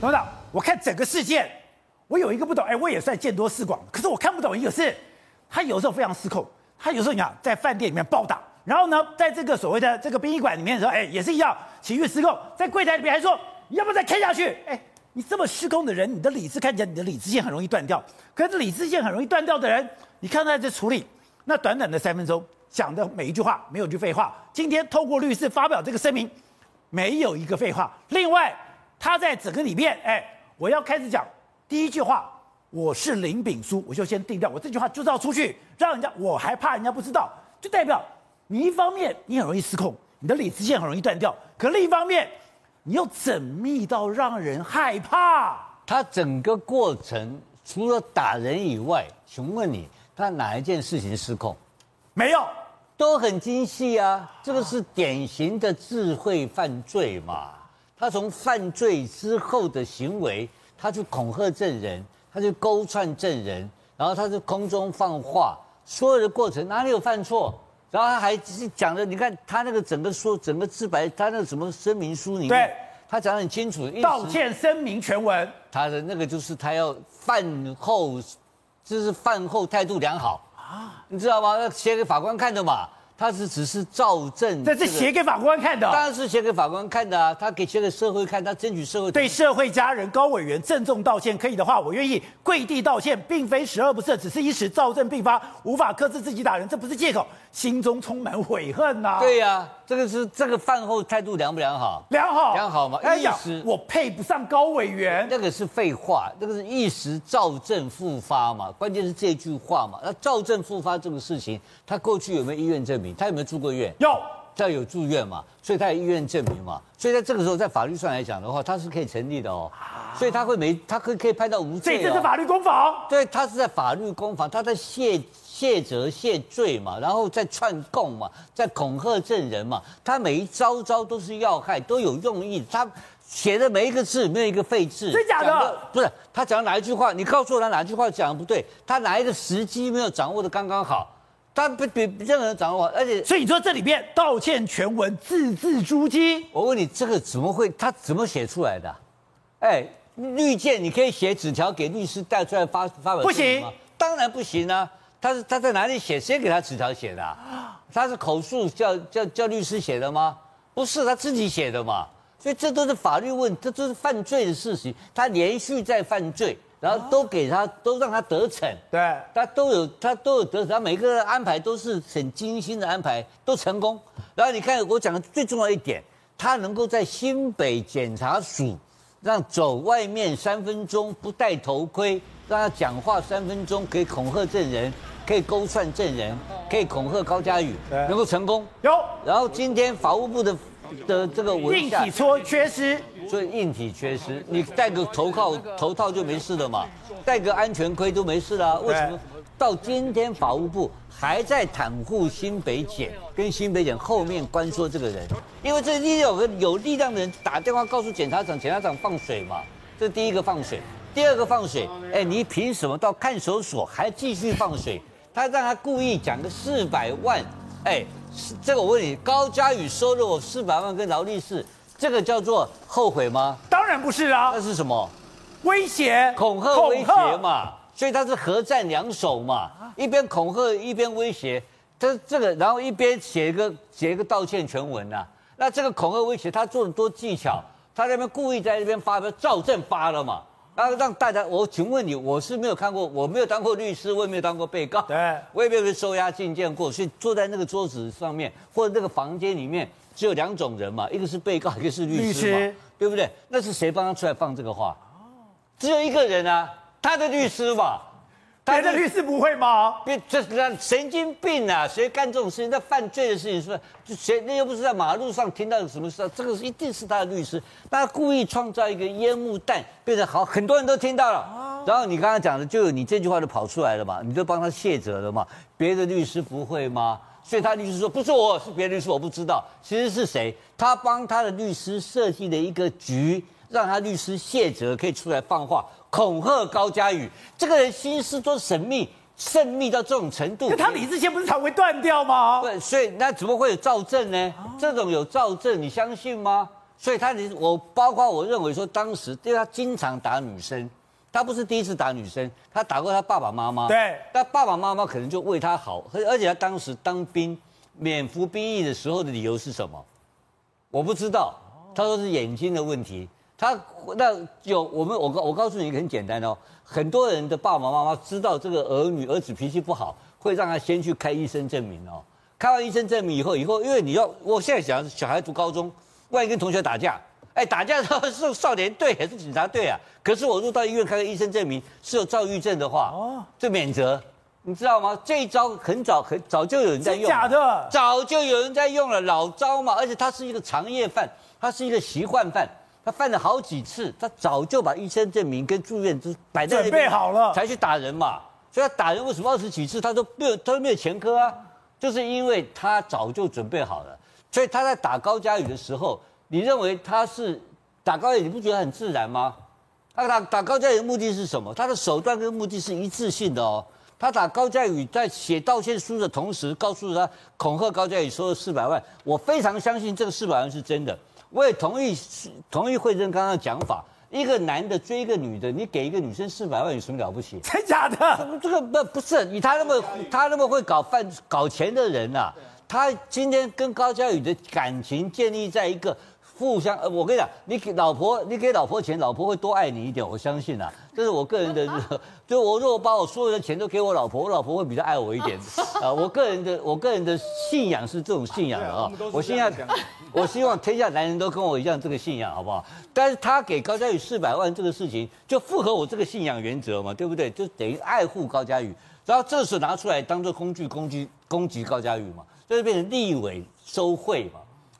董事长，我看整个事件，我有一个不懂，哎，我也算见多识广，可是我看不懂一个是，他有时候非常失控，他有时候你看在饭店里面暴打，然后呢，在这个所谓的这个殡仪馆里面的时候，哎，也是一样情绪失控，在柜台里面还说，你要不要再开下去？哎，你这么失控的人，你的理智看起来你的理智线很容易断掉，可是理智线很容易断掉的人，你看他在处理，那短短的三分钟讲的每一句话没有句废话，今天透过律师发表这个声明，没有一个废话，另外。他在整个里面，哎，我要开始讲第一句话，我是林炳书，我就先定掉，我这句话就是要出去，让人家我还怕人家不知道，就代表你一方面你很容易失控，你的理智线很容易断掉，可另一方面你又缜密到让人害怕。他整个过程除了打人以外，请问你他哪一件事情失控？没有，都很精细啊，这个是典型的智慧犯罪嘛。他从犯罪之后的行为，他去恐吓证人，他去勾串证人，然后他是空中放话，所有的过程哪里有犯错？然后他还是讲的，你看他那个整个说整个自白，他那个什么声明书里面，对，他讲得很清楚，道歉声明全文，他的那个就是他要饭后，就是饭后态度良好啊，你知道吗？要写给法官看的嘛。他是只是照证，这是写给法官看的，当然是写给法官看的啊！他给写给社会看，他争取社会对社会家人高委员郑重道歉，可以的话，我愿意跪地道歉，并非十恶不赦，只是一时躁症并发，无法克制自己打人，这不是借口，心中充满悔恨呐、啊。对呀、啊，这个是这个饭后态度良不良好？良好，良好嘛。哎呀，我配不上高委员，那个是废话，那个是一时躁症复发嘛。关键是这句话嘛。那躁症复发这个事情，他过去有没有医院证明？他有没有住过院？有，他有住院嘛，所以他有医院证明嘛，所以在这个时候，在法律上来讲的话，他是可以成立的哦，所以他会没，他可以可以判到无罪哦。这这是法律攻防。对，他是在法律攻防，他在卸卸责卸罪嘛，然后再串供嘛，在恐吓证人嘛，他每一招招都是要害，都有用意，他写的每一个字没有一个废字。真假的？不是，他讲哪一句话，你告诉我他哪句话讲的不对，他哪一个时机没有掌握的刚刚好。他不比任何人掌握，而且所以你说这里面道歉全文字字珠玑。我问你，这个怎么会？他怎么写出来的？哎，律见你可以写纸条给律师带出来发发表。不行，当然不行啊！他是他在哪里写？谁给他纸条写的、啊？他是口述叫叫叫律师写的吗？不是，他自己写的嘛。所以这都是法律问，这都是犯罪的事情。他连续在犯罪。然后都给他，都让他得逞，对，他都有，他都有得逞，他每个安排都是很精心的安排，都成功。然后你看我讲的最重要一点，他能够在新北检察署让走外面三分钟不戴头盔，让他讲话三分钟可以恐吓证人，可以勾串证人，可以恐吓高嘉宇，能够成功。有。然后今天法务部的的这个文硬体缺缺失。所以硬体缺失，你戴个头套头套就没事了嘛？戴个安全盔都没事了，为什么到今天法务部还在袒护新北检，跟新北检后面关说这个人？因为这一定有个有力量的人打电话告诉检察长，检察长放水嘛？这是第一个放水，第二个放水，哎，你凭什么到看守所还继续放水？他让他故意讲个四百万，哎，这个我问你，高嘉宇收了我四百万跟劳力士。这个叫做后悔吗？当然不是啊，那是什么？威胁、恐吓、威胁嘛。所以他是合战两手嘛，一边恐吓一边威胁。他这个，然后一边写一个写一个道歉全文呐、啊。那这个恐吓威胁，他做的多技巧。他在那边故意在那边发表，照正发了嘛。然后让大家，我请问你，我是没有看过，我没有当过律师，我也没有当过被告，对，我也没有被收押进监过，所以坐在那个桌子上面或者那个房间里面。只有两种人嘛，一个是被告，一个是律师嘛，对不对？那是谁帮他出来放这个话？只有一个人啊，他的律师嘛。别的律师不会吗？别，这是神经病啊！谁干这种事情？那犯罪的事情是吧？就谁？那又不是在马路上听到有什么事？这个一定是他的律师，他故意创造一个烟幕弹，变得好，很多人都听到了。然后你刚刚讲的，就有你这句话就跑出来了嘛？你就帮他卸责了嘛？别的律师不会吗？所以他律师说不是我，是别的律师，我不知道。其实是谁？他帮他的律师设计了一个局，让他律师卸责，可以出来放话，恐吓高嘉宇。这个人心思多神秘，神秘到这种程度。可他理智线不是才会断掉吗？对，所以那怎么会有赵正呢？这种有赵正，你相信吗？所以他我包括我认为说，当时因为他经常打女生，他不是第一次打女生，他打过他爸爸妈妈。对，他爸爸妈妈可能就为他好，而且他当时当兵免服兵役的时候的理由是什么？我不知道。他说是眼睛的问题。他那有我们我告我告诉你很简单哦，很多人的爸爸妈妈知道这个儿女儿子脾气不好，会让他先去开医生证明哦。开完医生证明以后，以后因为你要，我现在想小孩读高中，万一跟同学打架，哎，打架的时候是少年队还是警察队啊？可是我入到医院开个医生证明是有躁郁症的话，哦，这免责，你知道吗？这一招很早很早就有人在用，假的，早就有人在用了，老招嘛。而且他是一个长夜饭，他是一个习惯犯。他犯了好几次，他早就把医生证明跟住院都摆在准备好了，才去打人嘛。所以他打人为什么二十几次他都没有，他都没有前科啊？就是因为他早就准备好了。所以他在打高嘉宇的时候，你认为他是打高嘉宇，你不觉得很自然吗？他打打高嘉宇的目的是什么？他的手段跟目的是一致性的哦。他打高嘉宇在写道歉书的同时，告诉他恐吓高嘉宇收了四百万，我非常相信这个四百万是真的。我也同意，同意惠珍刚刚讲法，一个男的追一个女的，你给一个女生四百万有什么了不起？真假的？这个不不是以他那么他那么会搞饭搞钱的人啊，他今天跟高嘉宇的感情建立在一个。互相，呃，我跟你讲，你给老婆，你给老婆钱，老婆会多爱你一点，我相信啊，这是我个人的，就我如果把我所有的钱都给我老婆，我老婆会比较爱我一点，啊，我个人的，我个人的信仰是这种信仰的啊，我信仰，我希望天下男人都跟我一样这个信仰，好不好？但是他给高嘉宇四百万这个事情，就符合我这个信仰原则嘛，对不对？就等于爱护高佳宇，然后这时候拿出来当做工具攻击攻击高佳宇嘛，就是变成立委收贿嘛。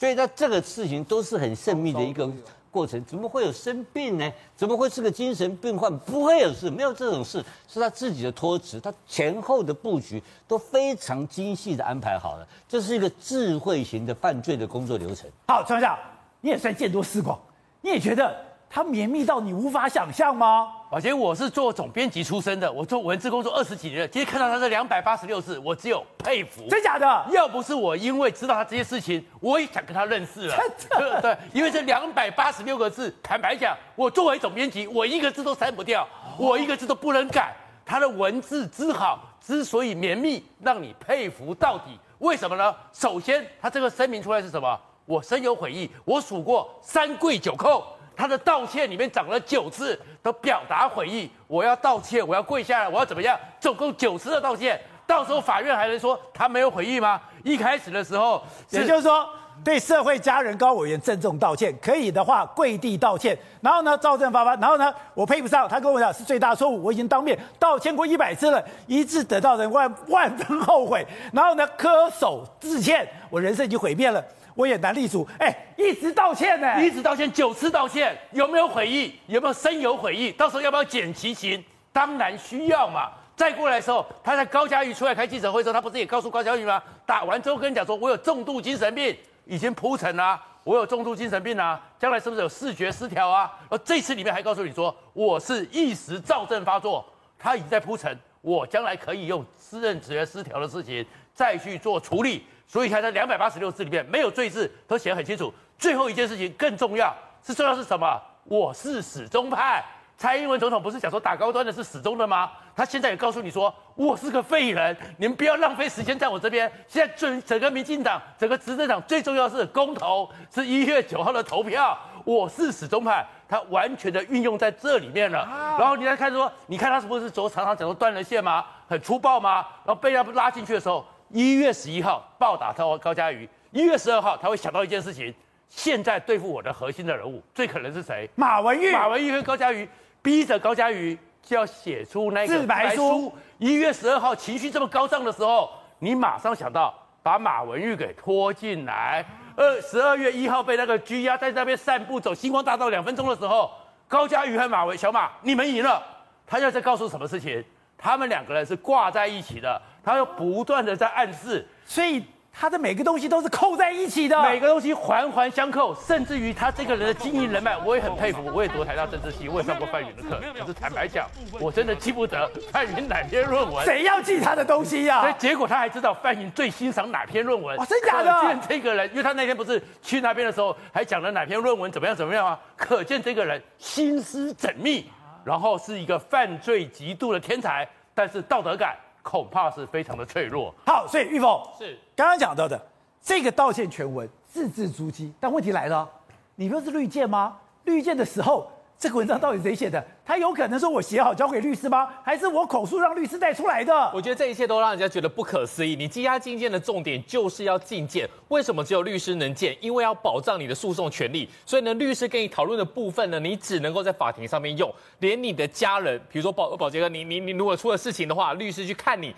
所以，他这个事情都是很神秘的一个过程，怎么会有生病呢？怎么会是个精神病患？不会有事，没有这种事，是他自己的托词，他前后的布局都非常精细的安排好了，这是一个智慧型的犯罪的工作流程。好，张校，你也算见多识广，你也觉得他绵密到你无法想象吗？宝杰，我是做总编辑出身的，我做文字工作二十几年了。今天看到他这两百八十六字，我只有佩服。真假的？要不是我因为知道他这些事情，我也想跟他认识了。对对，因为这两百八十六个字，坦白讲，我作为总编辑，我一个字都删不掉，我一个字都不能改。他的文字之好，之所以绵密，让你佩服到底。为什么呢？首先，他这个声明出来是什么？我深有悔意，我数过三跪九叩。他的道歉里面讲了九次，都表达悔意。我要道歉，我要跪下来，我要怎么样？总共九次的道歉。到时候法院还能说他没有悔意吗？一开始的时候，也就是说对社会家人高委员郑重道歉，可以的话跪地道歉。然后呢，躁症发发，然后呢，我配不上。他跟我讲是最大错误，我已经当面道歉过一百次了，一次得到人万万分后悔。然后呢，恪守致歉，我人生已经毁灭了。我也难立足，哎，一直道歉呢，一直道歉，九次道歉，有没有悔意？有没有深有悔意？到时候要不要减其刑？当然需要嘛。再过来的时候，他在高嘉瑜出来开记者会的时候，他不是也告诉高嘉瑜吗？打完之后跟你讲说，我有重度精神病，已经铺陈了，我有重度精神病啊，将来是不是有视觉失调啊？而这次里面还告诉你说，我是一时躁症发作，他已经在铺陈，我将来可以用私人视觉失调的事情再去做处理。所以他在两百八十六字里面没有罪字，都写得很清楚。最后一件事情更重要，是重要是什么？我是始终派。蔡英文总统不是讲说打高端的是始终的吗？他现在也告诉你说，我是个废人，你们不要浪费时间在我这边。现在整整个民进党、整个执政党最重要的是公投，是一月九号的投票。我是始终派，他完全的运用在这里面了。然后你再看说，你看他是不是昨常常讲说断了线吗？很粗暴吗？然后被他拉进去的时候。一月十一号暴打高高嘉瑜，一月十二号他会想到一件事情，现在对付我的核心的人物最可能是谁？马文玉。马文玉跟高嘉瑜逼着高嘉瑜就要写出那个自白书。一月十二号情绪这么高涨的时候，你马上想到把马文玉给拖进来。二十二月一号被那个拘押在那边散步走星光大道两分钟的时候，高嘉瑜和马文小马你们赢了，他要在告诉什么事情？他们两个人是挂在一起的。他又不断的在暗示，所以他的每个东西都是扣在一起的，每个东西环环相扣，甚至于他这个人的经营人脉，我也很佩服。我也读台大政治系，我也上过范云的课。可是坦白讲，我真的记不得范云哪篇论文。谁要记他的东西呀、啊？结果他还知道范云最欣赏哪篇论文。哇，真假的？可见这个人，因为他那天不是去那边的时候，还讲了哪篇论文怎么样怎么样啊？可见这个人心思缜密，然后是一个犯罪极度的天才，但是道德感恐怕是非常的脆弱。好，所以玉凤是刚刚讲到的。这个道歉全文字字珠玑，但问题来了，你不是绿箭吗？绿箭的时候，这个文章到底谁写的？他有可能说我写好交给律师吗？还是我口述让律师带出来的？我觉得这一切都让人家觉得不可思议。你羁押禁见的重点就是要禁见，为什么只有律师能见？因为要保障你的诉讼权利。所以呢，律师跟你讨论的部分呢，你只能够在法庭上面用。连你的家人，比如说保保杰哥，你你你如果出了事情的话，律师去看你。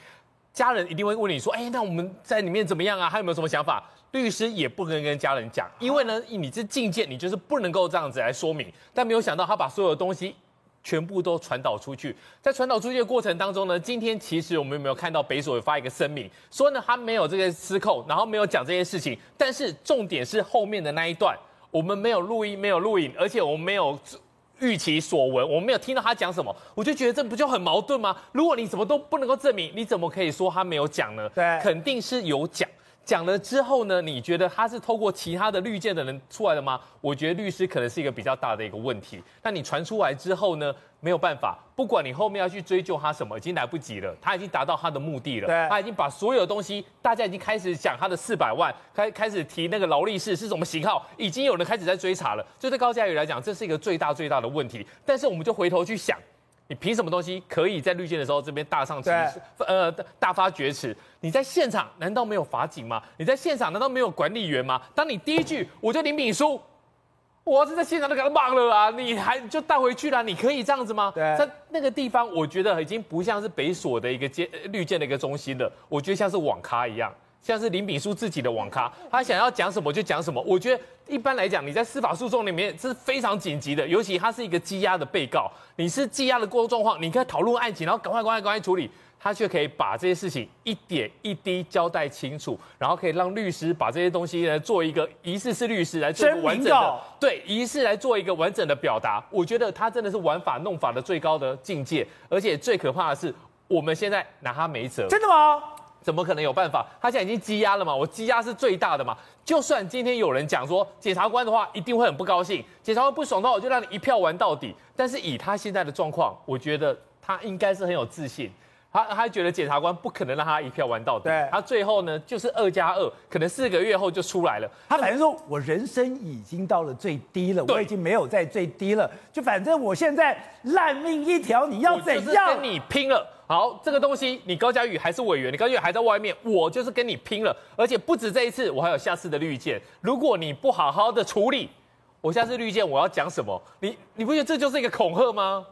家人一定会问你说：“哎，那我们在里面怎么样啊？还有没有什么想法？”律师也不能跟家人讲，因为呢，你这境界，你就是不能够这样子来说明。但没有想到，他把所有的东西全部都传导出去。在传导出去的过程当中呢，今天其实我们有没有看到北所有发一个声明，说呢他没有这个失控，然后没有讲这些事情。但是重点是后面的那一段，我们没有录音，没有录影，而且我们没有。预其所闻，我没有听到他讲什么，我就觉得这不就很矛盾吗？如果你什么都不能够证明，你怎么可以说他没有讲呢？对，肯定是有讲。讲了之后呢，你觉得他是透过其他的绿箭的人出来的吗？我觉得律师可能是一个比较大的一个问题。那你传出来之后呢，没有办法，不管你后面要去追究他什么，已经来不及了，他已经达到他的目的了。他已经把所有东西，大家已经开始讲他的四百万，开开始提那个劳力士是什么型号，已经有人开始在追查了。就对高嘉宇来讲，这是一个最大最大的问题。但是我们就回头去想。你凭什么东西可以在绿箭的时候这边大放厥词？呃，大发厥词？你在现场难道没有法警吗？你在现场难道没有管理员吗？当你第一句我就林敏书，我要是在现场都给他忘了啊！你还就带回去了？你可以这样子吗？对，在那个地方，我觉得已经不像是北所的一个箭绿箭的一个中心了，我觉得像是网咖一样。像是林炳书自己的网咖，他想要讲什么就讲什么。我觉得一般来讲，你在司法诉讼里面是非常紧急的，尤其他是一个羁押的被告，你是羁押的过状况，你可以讨论案情，然后赶快、赶快、赶快处理，他却可以把这些事情一点一滴交代清楚，然后可以让律师把这些东西来做一个疑似是律师来做一个完整的，对，疑似来做一个完整的表达。我觉得他真的是玩法弄法的最高的境界，而且最可怕的是，我们现在拿他没辙。真的吗？怎么可能有办法？他现在已经积压了嘛？我积压是最大的嘛？就算今天有人讲说检察官的话，一定会很不高兴。检察官不爽的话，我就让你一票玩到底。但是以他现在的状况，我觉得他应该是很有自信。他他觉得检察官不可能让他一票玩到底。对，他最后呢，就是二加二，可能四个月后就出来了。他反正说我人生已经到了最低了，我已经没有在最低了。就反正我现在烂命一条，你要怎样？跟你拼了！好，这个东西你高嘉宇还是委员，你高嘉宇还在外面，我就是跟你拼了，而且不止这一次，我还有下次的绿箭。如果你不好好的处理，我下次绿箭我要讲什么？你你不觉得这就是一个恐吓吗？